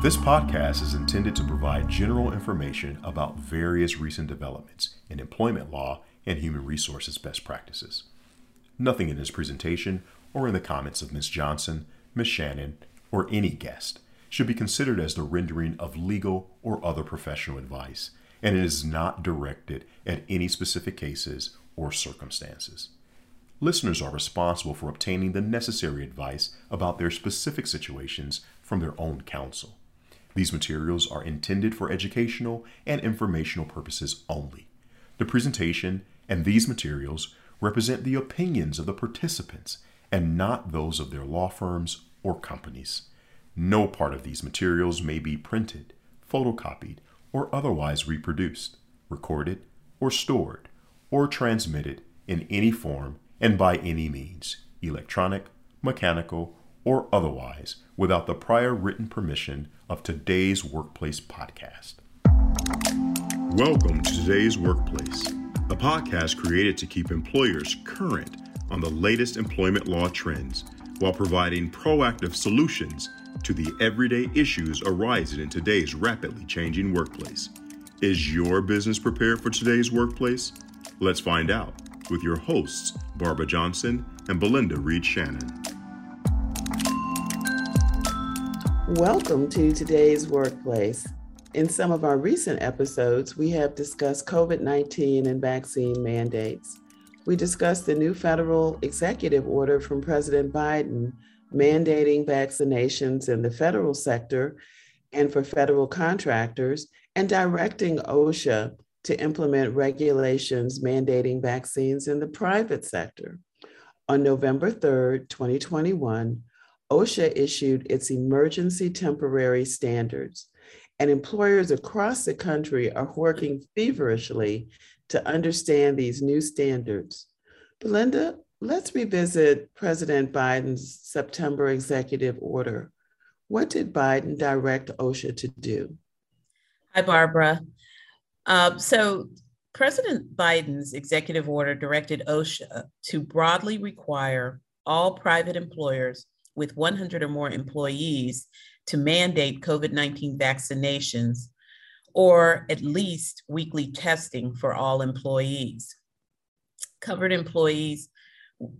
This podcast is intended to provide general information about various recent developments in employment law and human resources best practices. Nothing in this presentation or in the comments of Ms. Johnson, Ms. Shannon, or any guest should be considered as the rendering of legal or other professional advice, and it is not directed at any specific cases or circumstances. Listeners are responsible for obtaining the necessary advice about their specific situations from their own counsel. These materials are intended for educational and informational purposes only. The presentation and these materials represent the opinions of the participants and not those of their law firms or companies. No part of these materials may be printed, photocopied, or otherwise reproduced, recorded, or stored, or transmitted in any form and by any means, electronic, mechanical, or otherwise, without the prior written permission of today's Workplace podcast. Welcome to today's Workplace, a podcast created to keep employers current on the latest employment law trends while providing proactive solutions to the everyday issues arising in today's rapidly changing workplace. Is your business prepared for today's workplace? Let's find out with your hosts, Barbara Johnson and Belinda Reed Shannon. Welcome to today's workplace. In some of our recent episodes, we have discussed COVID 19 and vaccine mandates. We discussed the new federal executive order from President Biden mandating vaccinations in the federal sector and for federal contractors, and directing OSHA to implement regulations mandating vaccines in the private sector. On November 3rd, 2021, OSHA issued its emergency temporary standards, and employers across the country are working feverishly to understand these new standards. Belinda, let's revisit President Biden's September executive order. What did Biden direct OSHA to do? Hi, Barbara. Uh, so, President Biden's executive order directed OSHA to broadly require all private employers with 100 or more employees to mandate COVID 19 vaccinations or at least weekly testing for all employees. Covered employees,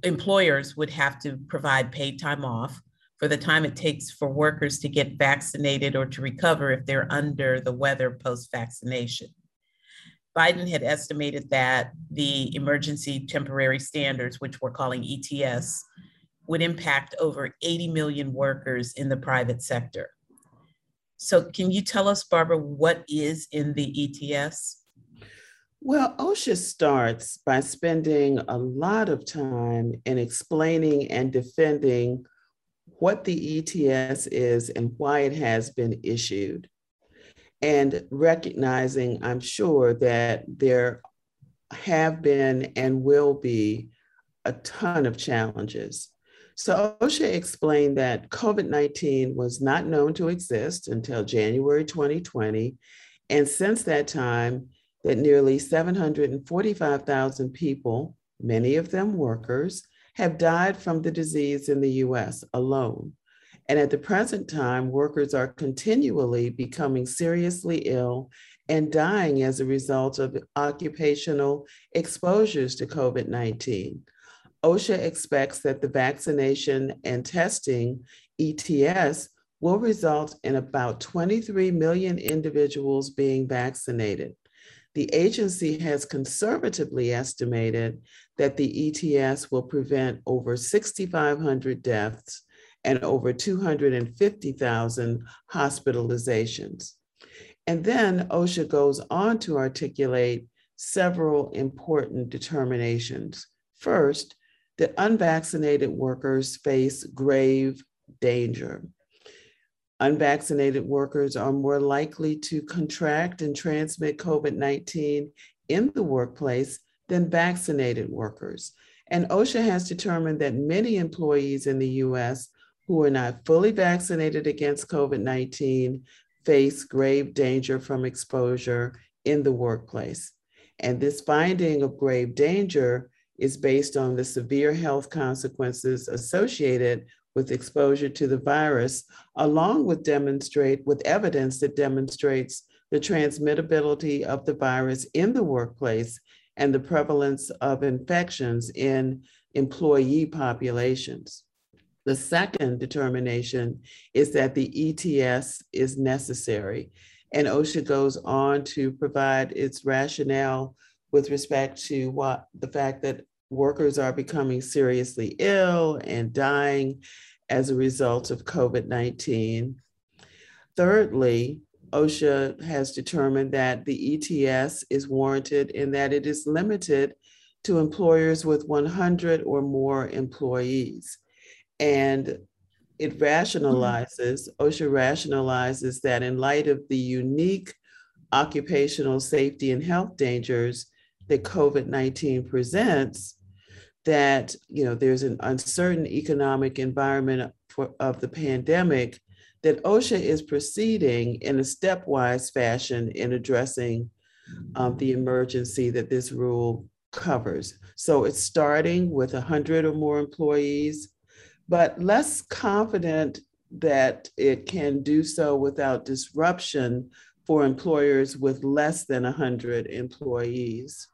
employers would have to provide paid time off for the time it takes for workers to get vaccinated or to recover if they're under the weather post vaccination. Biden had estimated that the emergency temporary standards, which we're calling ETS, would impact over 80 million workers in the private sector. So, can you tell us, Barbara, what is in the ETS? Well, OSHA starts by spending a lot of time in explaining and defending what the ETS is and why it has been issued. And recognizing, I'm sure, that there have been and will be a ton of challenges. So OSHA explained that COVID 19 was not known to exist until January 2020. And since that time, that nearly 745,000 people, many of them workers, have died from the disease in the US alone. And at the present time, workers are continually becoming seriously ill and dying as a result of occupational exposures to COVID 19. OSHA expects that the vaccination and testing ETS will result in about 23 million individuals being vaccinated. The agency has conservatively estimated that the ETS will prevent over 6,500 deaths and over 250,000 hospitalizations. And then OSHA goes on to articulate several important determinations. First, that unvaccinated workers face grave danger. Unvaccinated workers are more likely to contract and transmit COVID 19 in the workplace than vaccinated workers. And OSHA has determined that many employees in the US who are not fully vaccinated against COVID 19 face grave danger from exposure in the workplace. And this finding of grave danger is based on the severe health consequences associated with exposure to the virus, along with demonstrate with evidence that demonstrates the transmittability of the virus in the workplace and the prevalence of infections in employee populations. The second determination is that the ETS is necessary. And OSHA goes on to provide its rationale with respect to what the fact that workers are becoming seriously ill and dying as a result of COVID 19. Thirdly, OSHA has determined that the ETS is warranted in that it is limited to employers with 100 or more employees. And it rationalizes, OSHA rationalizes that in light of the unique occupational safety and health dangers that COVID-19 presents, that you know there's an uncertain economic environment for, of the pandemic, that OSHA is proceeding in a stepwise fashion in addressing um, the emergency that this rule covers. So it's starting with 100 or more employees, but less confident that it can do so without disruption for employers with less than 100 employees.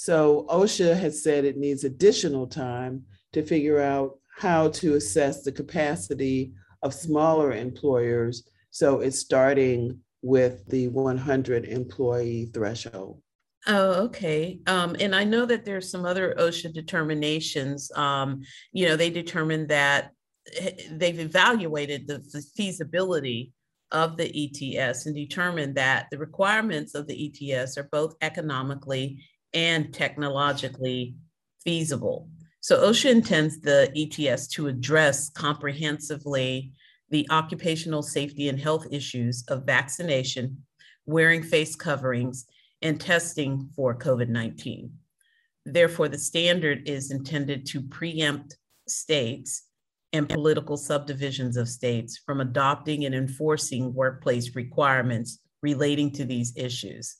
So OSHA has said it needs additional time to figure out how to assess the capacity of smaller employers. So it's starting with the 100 employee threshold. Oh, okay. Um, and I know that there's some other OSHA determinations. Um, you know, they determined that eh, they've evaluated the feasibility of the ETS and determined that the requirements of the ETS are both economically and technologically feasible. So OSHA intends the ETS to address comprehensively the occupational safety and health issues of vaccination, wearing face coverings, and testing for COVID 19. Therefore, the standard is intended to preempt states and political subdivisions of states from adopting and enforcing workplace requirements relating to these issues,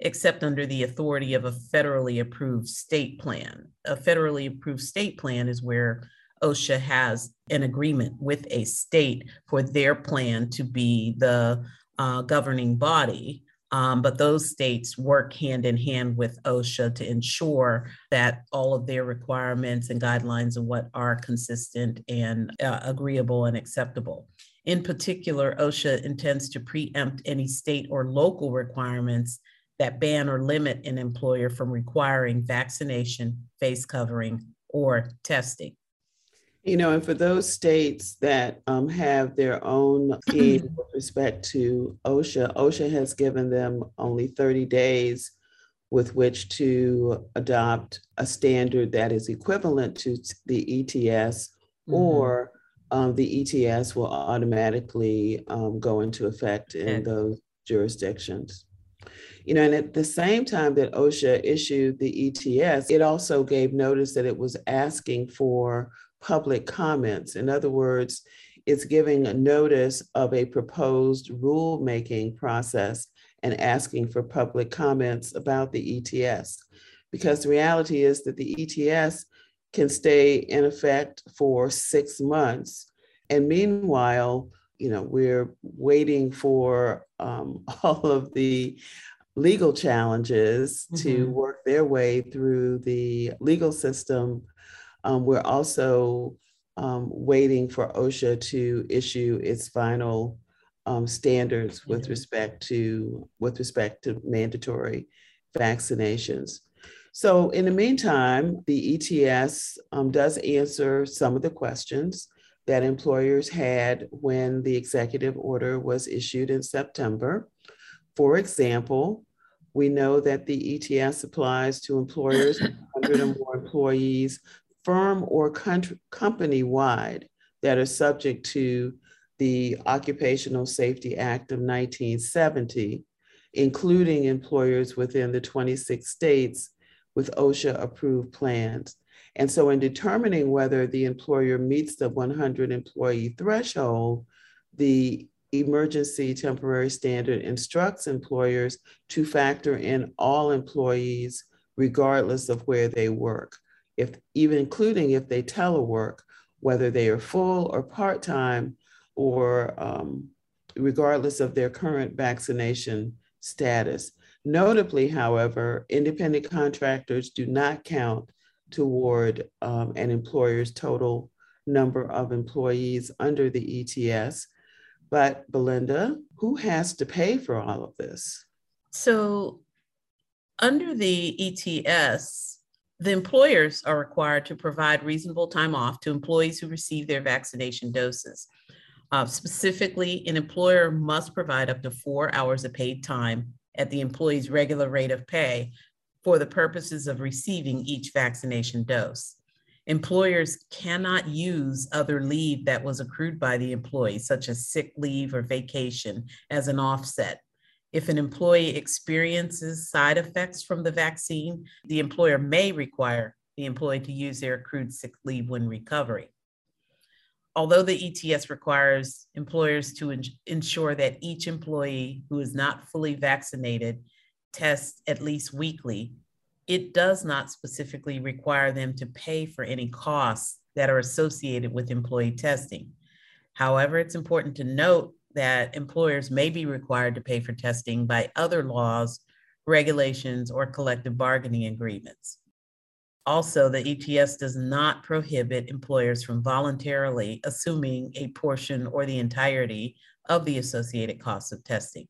except under the authority of a federally approved state plan. A federally approved state plan is where OSHA has an agreement with a state for their plan to be the uh, governing body um, but those states work hand in hand with OSHA to ensure that all of their requirements and guidelines and what are consistent and uh, agreeable and acceptable. In particular, OSHA intends to preempt any state or local requirements that ban or limit an employer from requiring vaccination, face covering, or testing. You know, and for those states that um, have their own scheme with respect to OSHA, OSHA has given them only 30 days with which to adopt a standard that is equivalent to the ETS, mm-hmm. or um, the ETS will automatically um, go into effect in okay. those jurisdictions. You know, and at the same time that OSHA issued the ETS, it also gave notice that it was asking for public comments. In other words, it's giving a notice of a proposed rulemaking process and asking for public comments about the ETS. Because the reality is that the ETS can stay in effect for six months. And meanwhile, you know, we're waiting for um, all of the legal challenges mm-hmm. to work their way through the legal system um, we're also um, waiting for OSHA to issue its final um, standards with mm-hmm. respect to with respect to mandatory vaccinations. So in the meantime, the ETS um, does answer some of the questions that employers had when the executive order was issued in September. For example, we know that the ETS applies to employers with 100 or more employees firm or company wide that are subject to the Occupational Safety Act of 1970, including employers within the 26 states with OSHA approved plans. And so, in determining whether the employer meets the 100 employee threshold, the emergency temporary standard instructs employers to factor in all employees, regardless of where they work if even including if they telework whether they are full or part time, or um, regardless of their current vaccination status. Notably, however, independent contractors do not count toward um, an employer's total number of employees under the ETS. But Belinda, who has to pay for all of this? So, under the ETS, the employers are required to provide reasonable time off to employees who receive their vaccination doses. Uh, specifically, an employer must provide up to four hours of paid time at the employee's regular rate of pay for the purposes of receiving each vaccination dose. Employers cannot use other leave that was accrued by the employee, such as sick leave or vacation, as an offset. If an employee experiences side effects from the vaccine, the employer may require the employee to use their accrued sick leave when recovering. Although the ETS requires employers to ensure that each employee who is not fully vaccinated tests at least weekly, it does not specifically require them to pay for any costs that are associated with employee testing. However, it's important to note that employers may be required to pay for testing by other laws, regulations, or collective bargaining agreements. Also, the ETS does not prohibit employers from voluntarily assuming a portion or the entirety of the associated costs of testing.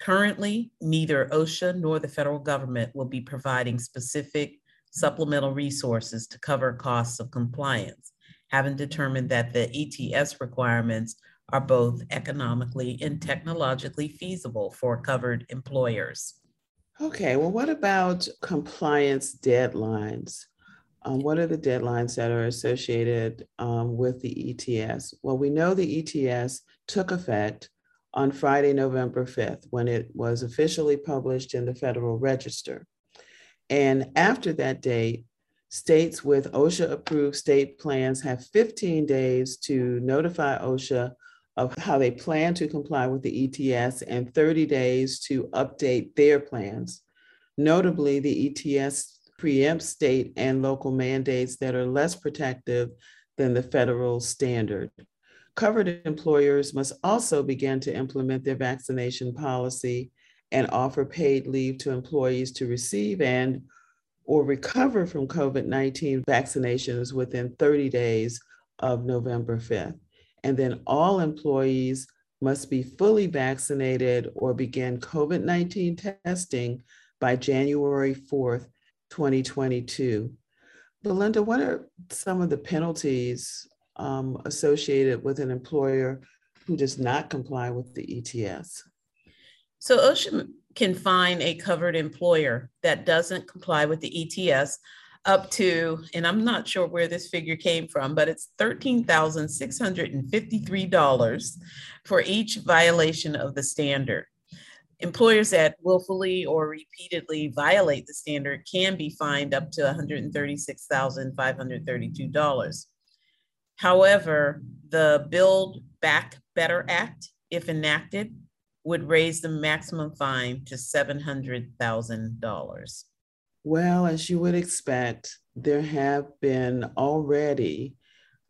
Currently, neither OSHA nor the federal government will be providing specific supplemental resources to cover costs of compliance, having determined that the ETS requirements are both economically and technologically feasible for covered employers. Okay, well, what about compliance deadlines? Um, what are the deadlines that are associated um, with the ETS? Well, we know the ETS took effect on Friday, November 5th, when it was officially published in the Federal Register. And after that date, states with OSHA approved state plans have 15 days to notify OSHA of how they plan to comply with the ETS and 30 days to update their plans. Notably, the ETS preempts state and local mandates that are less protective than the federal standard. Covered employers must also begin to implement their vaccination policy and offer paid leave to employees to receive and or recover from COVID-19 vaccinations within 30 days of November 5th. And then all employees must be fully vaccinated or begin COVID 19 testing by January 4th, 2022. Belinda, what are some of the penalties um, associated with an employer who does not comply with the ETS? So OSHA can find a covered employer that doesn't comply with the ETS up to, and I'm not sure where this figure came from, but it's $13,653 for each violation of the standard. Employers that willfully or repeatedly violate the standard can be fined up to $136,532. However, the Build Back Better Act, if enacted, would raise the maximum fine to $700,000. Well, as you would expect, there have been already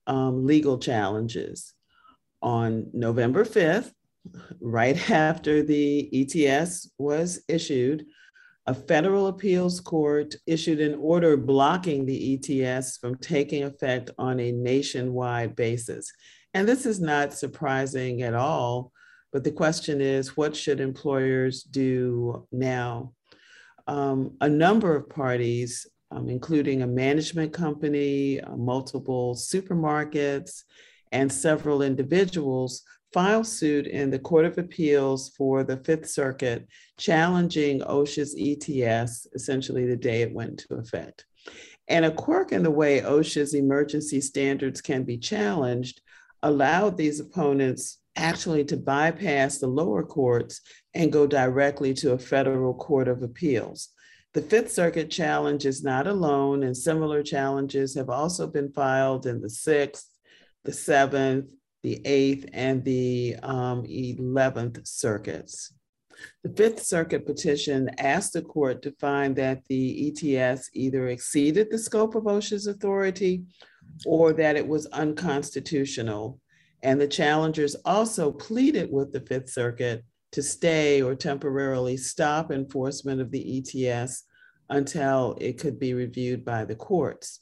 um, legal challenges. On November 5th, right after the ETS was issued, a federal appeals court issued an order blocking the ETS from taking effect on a nationwide basis. And this is not surprising at all, but the question is what should employers do now? Um, a number of parties, um, including a management company, uh, multiple supermarkets, and several individuals, filed suit in the Court of Appeals for the Fifth Circuit, challenging OSHA's ETS essentially the day it went into effect. And a quirk in the way OSHA's emergency standards can be challenged allowed these opponents actually to bypass the lower courts and go directly to a federal court of appeals. The Fifth Circuit challenge is not alone, and similar challenges have also been filed in the Sixth, the Seventh, the Eighth, and the um, 11th circuits. The Fifth Circuit petition asked the court to find that the ETS either exceeded the scope of OSHA's authority or that it was unconstitutional. And the challengers also pleaded with the Fifth Circuit to stay or temporarily stop enforcement of the ETS until it could be reviewed by the courts.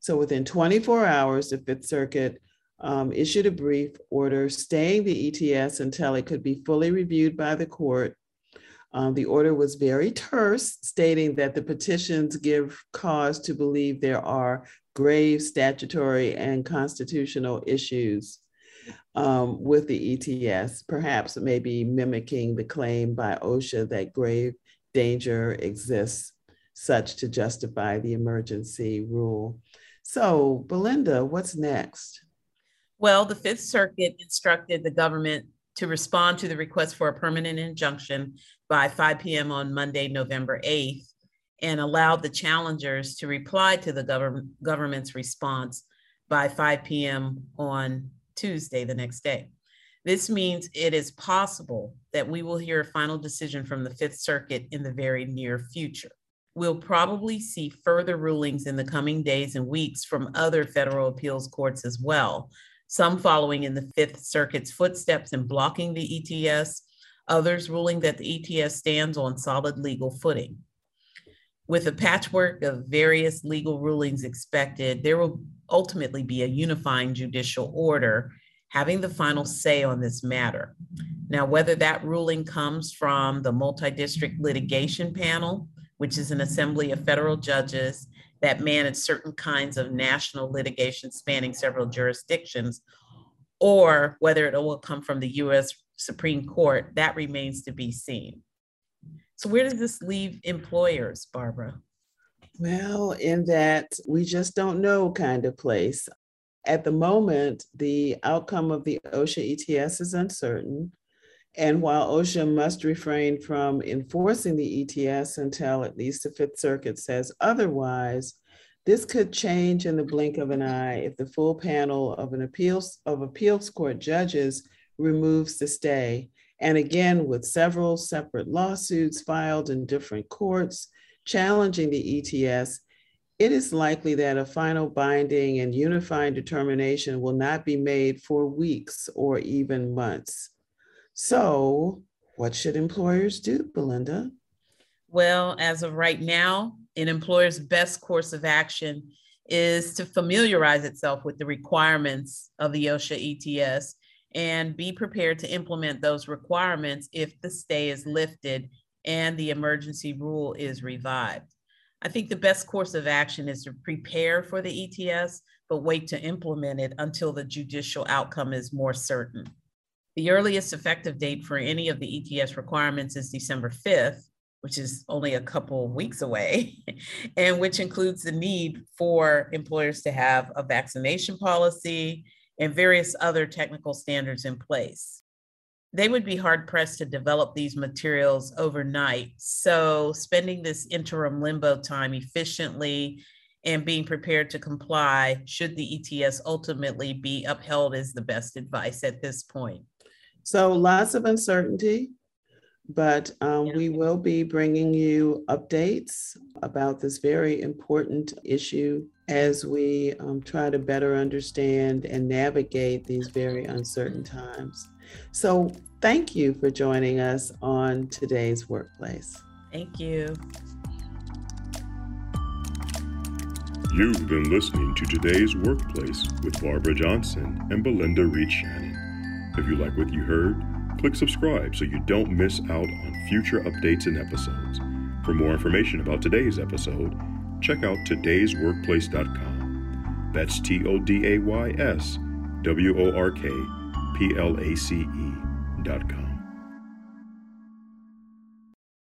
So within 24 hours, the Fifth Circuit um, issued a brief order staying the ETS until it could be fully reviewed by the court. Um, the order was very terse, stating that the petitions give cause to believe there are grave statutory and constitutional issues um, with the ETS, perhaps maybe mimicking the claim by OSHA that grave danger exists such to justify the emergency rule. So, Belinda, what's next? Well, the Fifth Circuit instructed the government to respond to the request for a permanent injunction by 5 p.m. on Monday, November 8th, and allowed the challengers to reply to the government, government's response by 5 p.m. on Tuesday, the next day. This means it is possible that we will hear a final decision from the Fifth Circuit in the very near future. We'll probably see further rulings in the coming days and weeks from other federal appeals courts as well, some following in the Fifth Circuit's footsteps in blocking the ETS, others ruling that the ETS stands on solid legal footing. With a patchwork of various legal rulings expected, there will ultimately be a unifying judicial order having the final say on this matter. Now, whether that ruling comes from the multi district litigation panel, which is an assembly of federal judges that manage certain kinds of national litigation spanning several jurisdictions, or whether it will come from the US Supreme Court, that remains to be seen. So, where does this leave employers, Barbara? Well, in that we just don't know kind of place. At the moment, the outcome of the OSHA ETS is uncertain. And while OSHA must refrain from enforcing the ETS until at least the Fifth Circuit says otherwise, this could change in the blink of an eye if the full panel of an appeals of appeals court judges removes the stay. And again, with several separate lawsuits filed in different courts, challenging the ETS, it is likely that a final binding and unifying determination will not be made for weeks or even months. So, what should employers do, Belinda? Well, as of right now, an employer's best course of action is to familiarize itself with the requirements of the OSHA ETS and be prepared to implement those requirements if the stay is lifted and the emergency rule is revived. I think the best course of action is to prepare for the ETS, but wait to implement it until the judicial outcome is more certain. The earliest effective date for any of the ETS requirements is December 5th, which is only a couple weeks away, and which includes the need for employers to have a vaccination policy and various other technical standards in place they would be hard pressed to develop these materials overnight. So, spending this interim limbo time efficiently and being prepared to comply should the ETS ultimately be upheld is the best advice at this point. So, lots of uncertainty, but um, yeah. we will be bringing you updates about this very important issue as we um, try to better understand and navigate these very uncertain times. So, thank you for joining us on today's workplace. Thank you. You've been listening to today's workplace with Barbara Johnson and Belinda Reed Shannon. If you like what you heard, click subscribe so you don't miss out on future updates and episodes. For more information about today's episode, check out today'sworkplace.com. That's T O D A Y S W O R K P L A C E dot com.